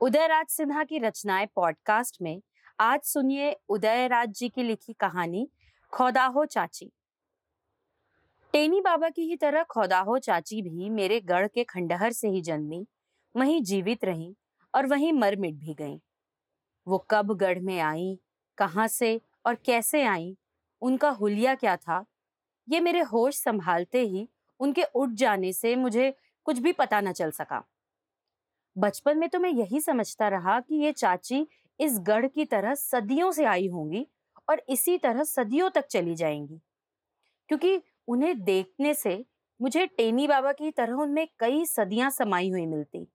उदयराज सिन्हा की रचनाएँ पॉडकास्ट में, आज सुनिए उदयराज जी की लिखी कहानी, खोदाहो चाची टेनी बाबा की ही तरह खोदाहो चाची भी मेरे गढ़ के खंडहर से ही जन्मी, वहीं जीवित रही और वहीं मर मिट भी गई। वो कब गढ़ में आई, कहाँ से और कैसे आई, उनका हुलिया क्या था, ये मेरे होश संभालते ही उनके उठ जाने से मुझे कुछ भी पता न चल सका। बचपन में तो मैं यही समझता रहा कि ये चाची इस गढ़ की तरह सदियों से आई होंगी और इसी तरह सदियों तक चली जाएँगी। क्योंकि उन्हें देखने से मुझे टेनी बाबा की तरह उनमें कई सदियाँ समाई हुई मिलती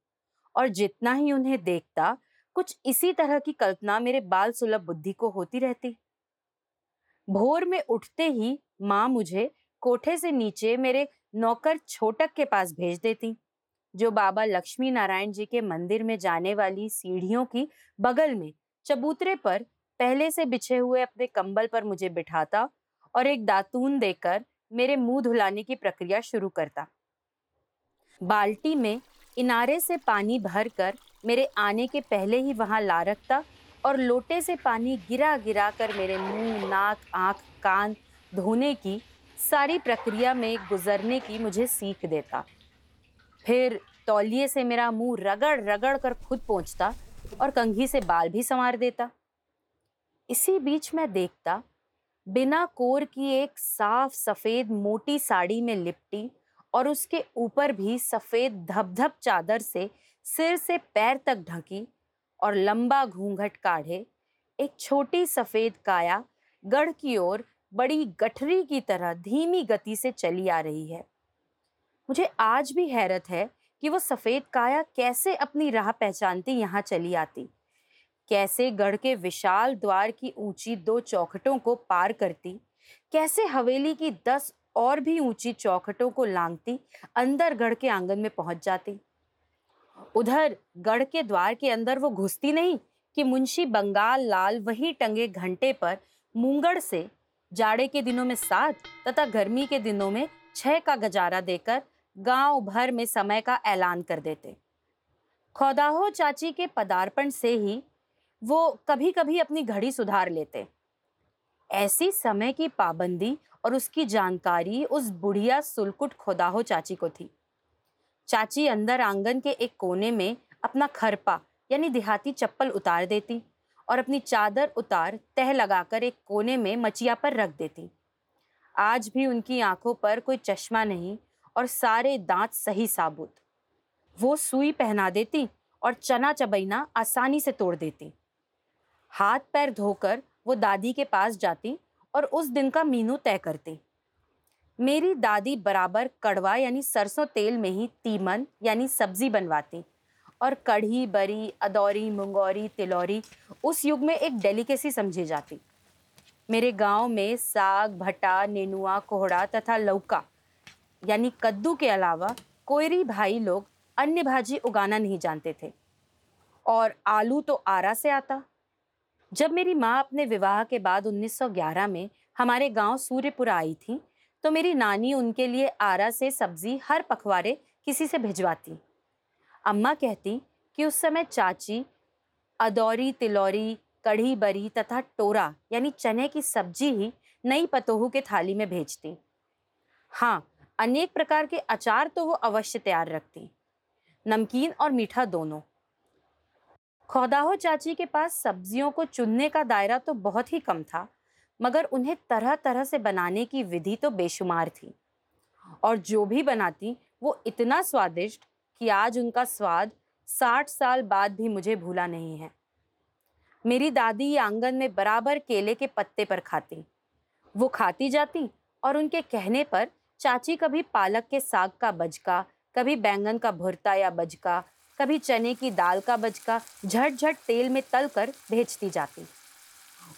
और जितना ही उन्हें देखता, कुछ इसी तरह की कल्पना मेरे बाल सुलभ बुद्धि को होती रहती। भोर में उठते ही माँ मुझे कोठे से नीचे मेरे नौकर छोटक के पास भेज देती। जो बाबा लक्ष्मी नारायण जी के मंदिर में जाने वाली सीढ़ियों की बगल में चबूतरे पर पहले से बिछे हुए अपने कंबल पर मुझे बिठाता और एक दातून देकर मेरे मुँह धुलाने की प्रक्रिया शुरू करता। बाल्टी में इनारे से पानी भरकर मेरे आने के पहले ही वहाँ ला रखता और लोटे से पानी गिरा गिरा कर मेरे मुँह, नाक, आँख, कान धोने की सारी प्रक्रिया में गुजरने की मुझे सीख देता। फिर तौलिए से मेरा मुँह रगड़ रगड़ कर खुद पहुँचता और कंघी से बाल भी संवार देता। इसी बीच मैं देखता, बिना कोर की एक साफ़ सफ़ेद मोटी साड़ी में लिपटी और उसके ऊपर भी सफ़ेद धपधप चादर से सिर से पैर तक ढकी और लंबा घूंघट काढ़े, एक छोटी सफ़ेद काया गढ़ की ओर बड़ी गठरी की तरह धीमी गति से चली आ रही है। मुझे आज भी हैरत है कि वो सफ़ेद काया कैसे अपनी राह पहचानती यहाँ चली आती। कैसे गढ़ के विशाल द्वार की ऊँची दो चौखटों को पार करती। कैसे हवेली की दस और भी ऊँची चौखटों को लांगती, अंदर गढ़ के आँगन में पहुँच जाती। उधर गढ़ के द्वार के अंदर वो घुसती नहीं कि मुंशी बंगाल लाल वहीं टंगे घंटे पर मूंगड़ से, जाड़े के दिनों में सात तथा गर्मी के दिनों में छह का गजारा देकर गाँव भर में समय का ऐलान कर देते। खोदाहो चाची के पदार्पण से ही वो कभी कभी अपनी घड़ी सुधार लेते। ऐसी समय की पाबंदी और उसकी जानकारी उस बुढ़िया सुलकुट खोदाहो चाची को थी। चाची अंदर आँगन के एक कोने में अपना खरपा यानी देहाती चप्पल उतार देती और अपनी चादर उतार तह लगाकर एक कोने में मचिया पर रख देती। आज भी उनकी आँखों पर कोई चश्मा नहीं और सारे दांत सही साबुत। वो सुई पहना देती और चना चबैना आसानी से तोड़ देती। हाथ पैर धोकर वो दादी के पास जाती और उस दिन का मीनू तय करती। मेरी दादी बराबर कड़वा यानी सरसों तेल में ही तीमन यानी सब्ज़ी बनवाती और कढ़ी, बरी, अदौरी, मुंगौरी, तिलौरी उस युग में एक डेलिकेसी समझी जाती। मेरे गाँव में साग, भटा, नेनुआ, कोहड़ा तथा लौका यानी कद्दू के अलावा कोयरी भाई लोग अन्य भाजी उगाना नहीं जानते थे। और आलू तो आरा से आता। जब मेरी माँ अपने विवाह के बाद 1911 में हमारे गाँव सूर्यपुरा आई थी तो मेरी नानी उनके लिए आरा से सब्ज़ी हर पखवारे किसी से भिजवाती। अम्मा कहती कि उस समय चाची, अदौरी, तिलौरी, कढ़ी, बरी तथा टोरा यानी चने की सब्ज़ी ही नई पतोहू के थाली में भेजती। हाँ अनेक प्रकार के अचार तो वो अवश्य तैयार रखती नमकीन और मीठा दोनों। खोदाहो चाची के पास सब्जियों को चुनने का दायरा तो बहुत ही कम था, मगर उन्हें तरह तरह से बनाने की विधि तो बेशुमार थी। और जो भी बनाती, वो इतना स्वादिष्ट कि आज उनका स्वाद साठ साल बाद भी मुझे भूला नहीं है। मेरी दादी आँगन में बराबर केले के पत्ते पर खाती। वो खाती जाती और उनके कहने पर चाची कभी पालक के साग का बजका, कभी बैंगन का भुरता या बजका, कभी चने की दाल का बजका झट झट तेल में तल कर भेजती जाती।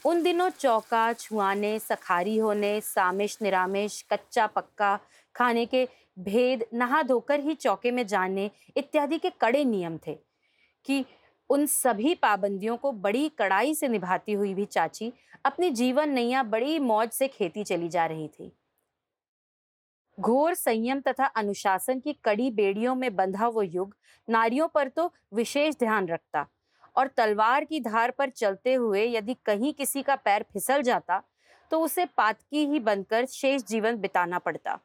उन दिनों चौका, छुआने, सखारी होने, सामिश निरामिश कच्चा पक्का, खाने के भेद, नहा धोकर ही चौके में जाने इत्यादि के कड़े नियम थे कि उन सभी पाबंदियों को बड़ी कड़ाई से निभाती हुई भी चाची अपनी जीवन नैया बड़ी मौज से खेती चली जा रही थी। घोर संयम तथा अनुशासन की कड़ी बेड़ियों में बंधा वो युग, नारियों पर तो विशेष ध्यान रखता। और तलवार की धार पर चलते हुए यदि कहीं किसी का पैर फिसल जाता तो उसे पातकी ही बनकर शेष जीवन बिताना पड़ता।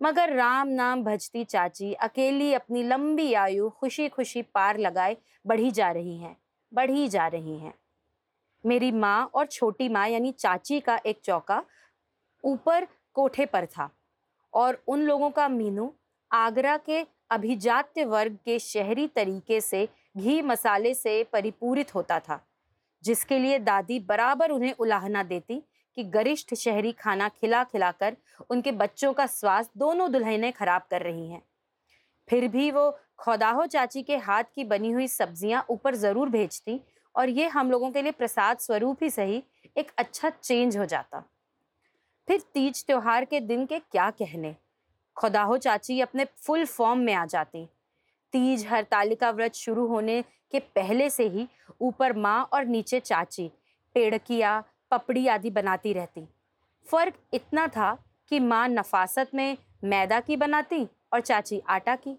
मगर राम नाम भजती चाची अकेली अपनी लंबी आयु खुशी खुशी पार लगाए बढ़ी जा रही हैं, बढ़ी जा रही हैं। मेरी माँ और छोटी माँ यानी चाची का एक चौका ऊपर कोठे पर था। और उन लोगों का मीनू आगरा के अभिजात्य वर्ग के शहरी तरीके से घी मसाले से परिपूरित होता था, जिसके लिए दादी बराबर उन्हें उलाहना देती कि गरिष्ठ शहरी खाना खिला खिलाकर उनके बच्चों का स्वास्थ्य दोनों दुल्हनें खराब कर रही हैं। फिर भी वो खौदाहो चाची के हाथ की बनी हुई सब्ज़ियाँ ऊपर ज़रूर भेजती और ये हम लोगों के लिए प्रसाद स्वरूप ही सही एक अच्छा चेंज हो जाता। फिर तीज त्योहार के दिन के क्या कहने? खुदाहो चाची अपने फुल फॉर्म में आ जाती। तीज हरतालिका व्रत शुरू होने के पहले से ही ऊपर माँ और नीचे चाची, पेड़किया, पपड़ी आदि बनाती रहती। फ़र्क इतना था कि माँ नफासत में मैदा की बनाती और चाची आटा की।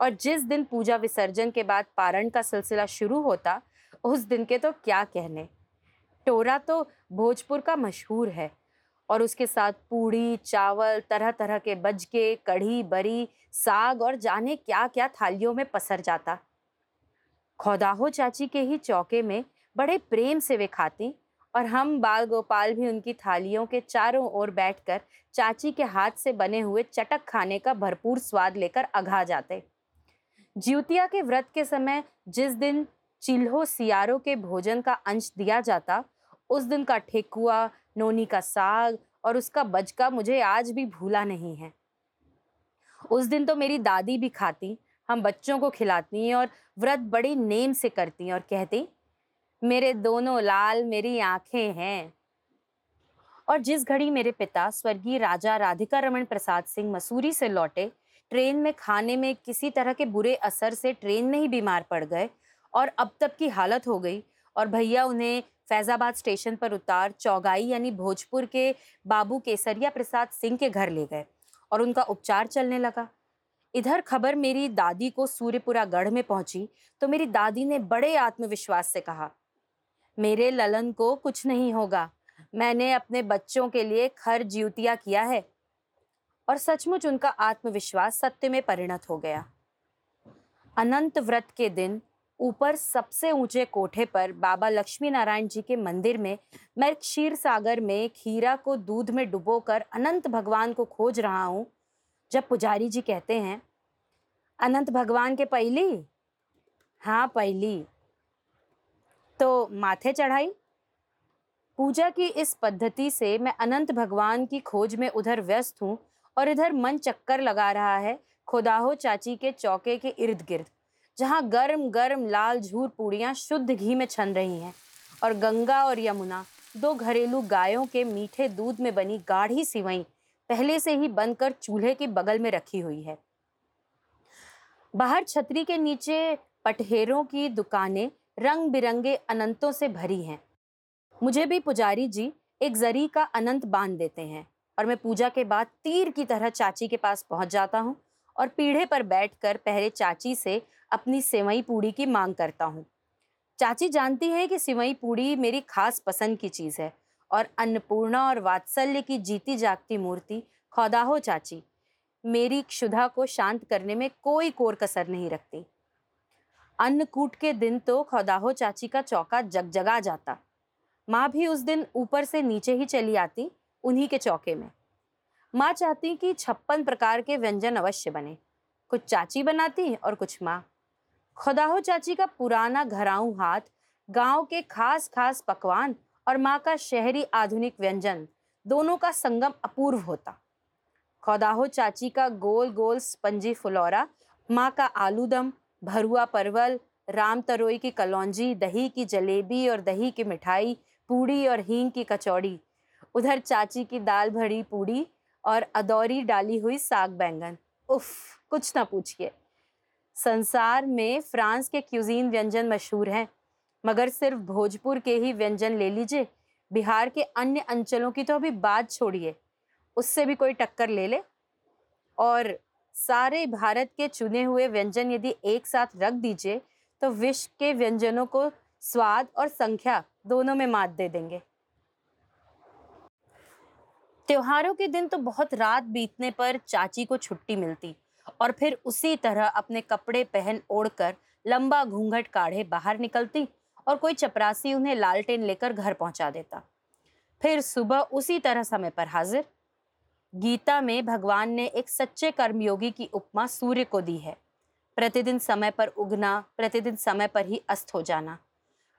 और जिस दिन पूजा विसर्जन के बाद पारण का सिलसिला शुरू होता, उस दिन के तो क्या कहने? टोरा तो भोजपुर का मशहूर है। और उसके साथ पूड़ी, चावल तरह तरह के बजके, कढ़ी, बरी, साग और जाने क्या क्या थालियों में पसर जाता। खौदाहो चाची के ही चौके में बड़े प्रेम से वे खाती और हम बाल गोपाल भी उनकी थालियों के चारों ओर बैठकर चाची के हाथ से बने हुए चटक खाने का भरपूर स्वाद लेकर अघा जाते। ज्योतिया के व्रत के समय जिस दिन चिल्हो सियारों के भोजन का अंश दिया जाता उस दिन का ठेकुआ, नोनी का साग और उसका बचका मुझे आज भी भूला नहीं है। उस दिन तो मेरी दादी भी खाती, हम बच्चों को खिलाती और व्रत बड़ी नेम से करती और कहती, मेरे दोनों लाल मेरी आँखें हैं। और जिस घड़ी मेरे पिता स्वर्गीय राजा राधिका रमन प्रसाद सिंह मसूरी से लौटे, ट्रेन में खाने में किसी तरह के बुरे असर से ट्रेन में ही बीमार पड़ गए और अब तक की हालत हो गई और भैया उन्हें फैज़ाबाद स्टेशन पर उतार चौगाई यानी भोजपुर के बाबू केसरिया प्रसाद सिंह के घर ले गए और उनका उपचार चलने लगा। इधर खबर मेरी दादी को सूर्यपुरा गढ़ में पहुँची तो मेरी दादी ने बड़े आत्मविश्वास से कहा, मेरे ललन को कुछ नहीं होगा। मैंने अपने बच्चों के लिए खर ज्यूतिया किया है। और सचमुच उनका आत्मविश्वास सत्य में परिणत हो गया। अनंत व्रत के दिन ऊपर सबसे ऊँचे कोठे पर बाबा लक्ष्मी नारायण जी के मंदिर में, मैं क्षीर सागर में खीरा को दूध में डुबोकर अनंत भगवान को खोज रहा हूँ, जब पुजारी जी कहते हैं, अनंत भगवान के पहली? हाँ पहली। तो माथे चढ़ाई? पूजा की इस पद्धति से मैं अनंत भगवान की खोज में उधर व्यस्त हूँ और इधर मन चक्कर लगा रहा है, खुदाहो चाची के चौके के इर्द गिर्द जहाँ गर्म गर्म, लाल, झूर पूड़ियाँ शुद्ध घी में छन रही हैं। और गंगा और यमुना, दो घरेलू गायों के मीठे दूध में बनी गाढ़ी सिवई पहले से ही बनकर चूल्हे के बगल में रखी हुई है। बाहर छतरी के नीचे पटहेरों की दुकानें रंग बिरंगे अनंतों से भरी हैं। मुझे भी पुजारी जी एक जरी का अनंत बाँध देते हैं और मैं पूजा के बाद तीर की तरह चाची के पास पहुँच जाता हूँ और पीढ़े पर बैठकर पहले चाची से अपनी सेवई पूड़ी की मांग करता हूँ। चाची जानती है कि सिवई पूड़ी मेरी खास पसंद की चीज़ है और अन्नपूर्णा और वात्सल्य की जीती जागती मूर्ति खौदाहो चाची। मेरी क्षुधा को शांत करने में कोई कोर कसर नहीं रखती। अन्नकूट के दिन तो खौदाहो चाची का चौका जगजगा जाता। माँ भी उस दिन ऊपर से नीचे ही चली आती, उन्हीं के चौके में। माँ चाहती कि छप्पन प्रकार के व्यंजन अवश्य बने। कुछ चाची बनाती और कुछ माँ। खुदाहो चाची का पुराना घराऊ हाथ, गाँव के खास खास पकवान और माँ का शहरी आधुनिक व्यंजन दोनों का संगम अपूर्व होता। खुदाहो चाची का गोल गोल स्पंजी फुलौरा, माँ का आलू दम भरुआ परवल, राम तरोई की कलौंजी, दही की जलेबी और दही की मिठाई, पूड़ी और हींग की कचौड़ी। उधर चाची की दाल भरी पूड़ी और अदौरी डाली हुई साग बैंगन। उफ, कुछ ना पूछिए। संसार में फ्रांस के क्यूजीन व्यंजन मशहूर हैं, मगर सिर्फ़ भोजपुर के ही व्यंजन ले लीजिए। बिहार के अन्य अंचलों की तो अभी बात छोड़िए, उससे भी कोई टक्कर ले ले। और सारे भारत के चुने हुए व्यंजन यदि एक साथ रख दीजिए तो विश्व के व्यंजनों को स्वाद और संख्या दोनों में मात दे देंगे। त्योहारों के दिन तो बहुत रात बीतने पर चाची को छुट्टी मिलती और फिर उसी तरह अपने कपड़े पहन ओढ़कर लंबा घूंघट काढ़े बाहर निकलती और कोई चपरासी उन्हें लालटेन लेकर घर पहुँचा देता। फिर सुबह उसी तरह समय पर हाजिर। गीता में भगवान ने एक सच्चे कर्मयोगी की उपमा सूर्य को दी है। प्रतिदिन समय पर उगना, प्रतिदिन समय पर ही अस्त हो जाना।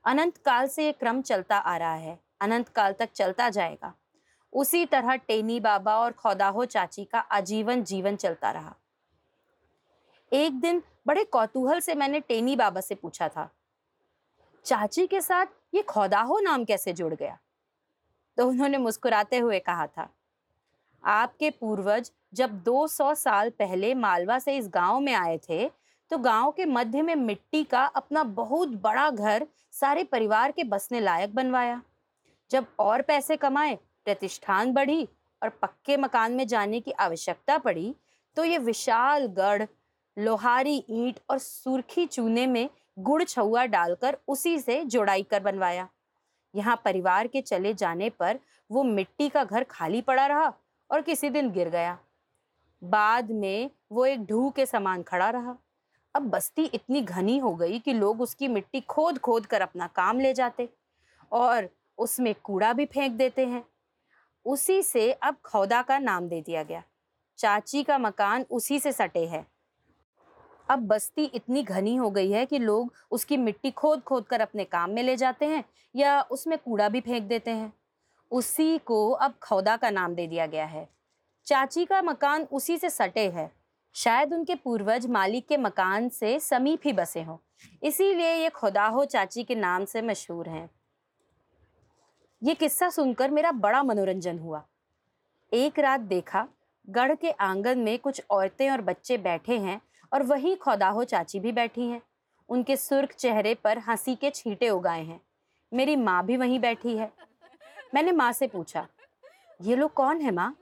अनंत काल से ये क्रम चलता आ रहा है। अनंत काल तक चलता जाएगा। उसी तरह टेनी बाबा और खौदाहो चाची का आजीवन जीवन चलता रहा। एक दिन बड़े कौतूहल से मैंने टेनी बाबा से पूछा था, चाची के साथ ये खौदाहो नाम कैसे जुड़ गया? तो उन्होंने मुस्कुराते हुए कहा था, आपके पूर्वज जब 200 साल पहले मालवा से इस गाँव में आए थे तो गाँव के मध्य में मिट्टी का अपना बहुत बड़ा घर सारे परिवार के बसने लायक बनवाया। जब और पैसे कमाए प्रतिष्ठान बढ़ी और पक्के मकान में जाने की आवश्यकता पड़ी तो ये विशाल गढ़, लोहारी ईंट और सुर्खी चूने में गुड़ छुआ डालकर उसी से जोड़ाई कर बनवाया। यहाँ परिवार के चले जाने पर वो मिट्टी का घर खाली पड़ा रहा और किसी दिन गिर गया। बाद में वो एक ढू के समान खड़ा रहा। अब बस्ती इतनी घनी हो गई कि लोग उसकी मिट्टी खोद खोद कर अपना काम ले जाते और उसमें कूड़ा भी फेंक देते हैं। उसी से अब खौदा का नाम दे दिया गया। चाची का मकान उसी से सटे है। अब बस्ती इतनी घनी हो गई है कि लोग उसकी मिट्टी खोद खोद कर अपने काम में ले जाते हैं या उसमें कूड़ा भी फेंक देते हैं। उसी को अब खौदा का नाम दे दिया गया है। चाची का मकान उसी से सटे है। शायद उनके पूर्वज मालिक के मकान से समीप ही बसे हों। इसीलिए ये खुदा हो चाची के नाम से मशहूर हैं। ये किस्सा सुनकर मेरा बड़ा मनोरंजन हुआ। एक रात देखा, गढ़ के आँगन में कुछ औरतें और बच्चे बैठे हैं और वही खौदाहो चाची भी बैठी हैं। उनके सुर्ख चेहरे पर हँसी के छींटे उगाए हैं। मेरी माँ भी वहीं बैठी है। मैंने माँ से पूछा, ये लोग कौन है माँ?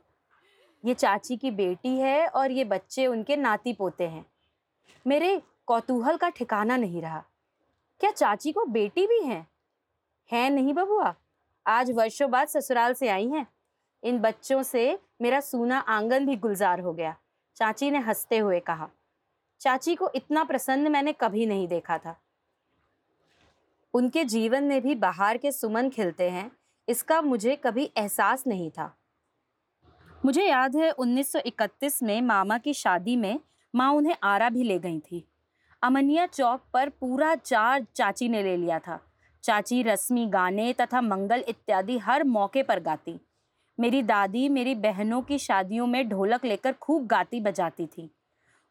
ये चाची की बेटी है और ये बच्चे उनके नाती पोते हैं। मेरे कौतूहल का ठिकाना नहीं रहा। क्या चाची को बेटी भी है? है नहीं बबुआ? आज वर्षों बाद ससुराल से आई हैं। इन बच्चों से मेरा सूना आँगन भी गुलजार हो गया। चाची ने हँसते हुए कहा, चाची को इतना प्रसन्न मैंने कभी नहीं देखा था। उनके जीवन में भी बाहर के सुमन खिलते हैं, इसका मुझे कभी एहसास नहीं था। मुझे याद है 1931 में मामा की शादी में माँ उन्हें आरा भी ले गई थी। अमनिया चौक पर पूरा चार चाची ने ले लिया था। चाची रस्मी गाने तथा मंगल इत्यादि हर मौके पर गाती। मेरी दादी मेरी बहनों की शादियों में ढोलक लेकर खूब गाती बजाती थी।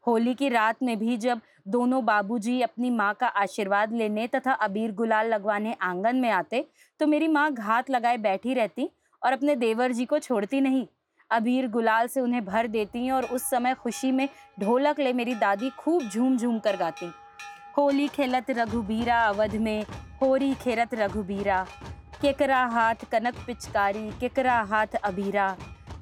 होली की रात में भी जब दोनों बाबूजी अपनी माँ का आशीर्वाद लेने तथा अबीर गुलाल लगवाने आँगन में आते तो मेरी माँ घात लगाए बैठी रहती और अपने देवर जी को छोड़ती नहीं। अबीर गुलाल से उन्हें भर देती और उस समय खुशी में ढोलक ले मेरी दादी खूब झूम झूम कर गाती। होली खेलत रघुबीरा अवध में, होरी खेरत रघुबीरा। केकरा हाथ कनक पिचकारी, केकरा हाथ अबीरा।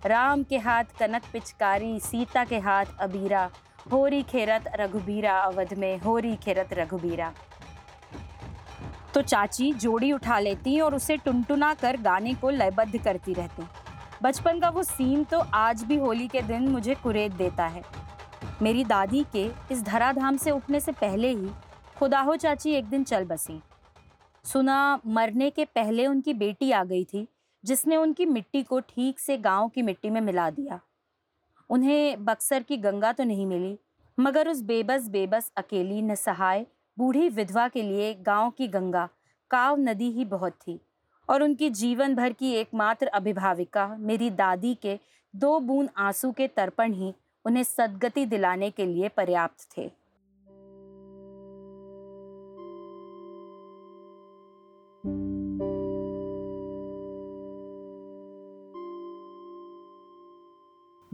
राम के हाथ कनक पिचकारी, सीता के हाथ अबीरा। होरी खेरत रघुबीरा अवध में, होरी खेरत रघुबीरा। तो चाची जोड़ी उठा लेती और उसे टुनटुना कर गाने को लयबद्ध करती रहती। बचपन का वो सीन तो आज भी होली के दिन मुझे कुरेद देता है। मेरी दादी के इस धराधाम से उठने से पहले ही खुदाहो चाची, एक दिन चल बसी। सुना, मरने के पहले उनकी बेटी आ गई थी, जिसने उनकी मिट्टी को ठीक से गाँव की मिट्टी में मिला दिया। उन्हें बक्सर की गंगा तो नहीं मिली, मगर उस बेबस बेबस अकेली नसहाय, बूढ़ी विधवा के लिए गाँव की गंगा, काव नदी ही बहुत थी, और उनकी जीवन भर की एकमात्र अभिभाविका, मेरी दादी के दो बूंद आँसू के तर्पण ही उन्हें सदगति दिलाने के लिए पर्याप्त थे।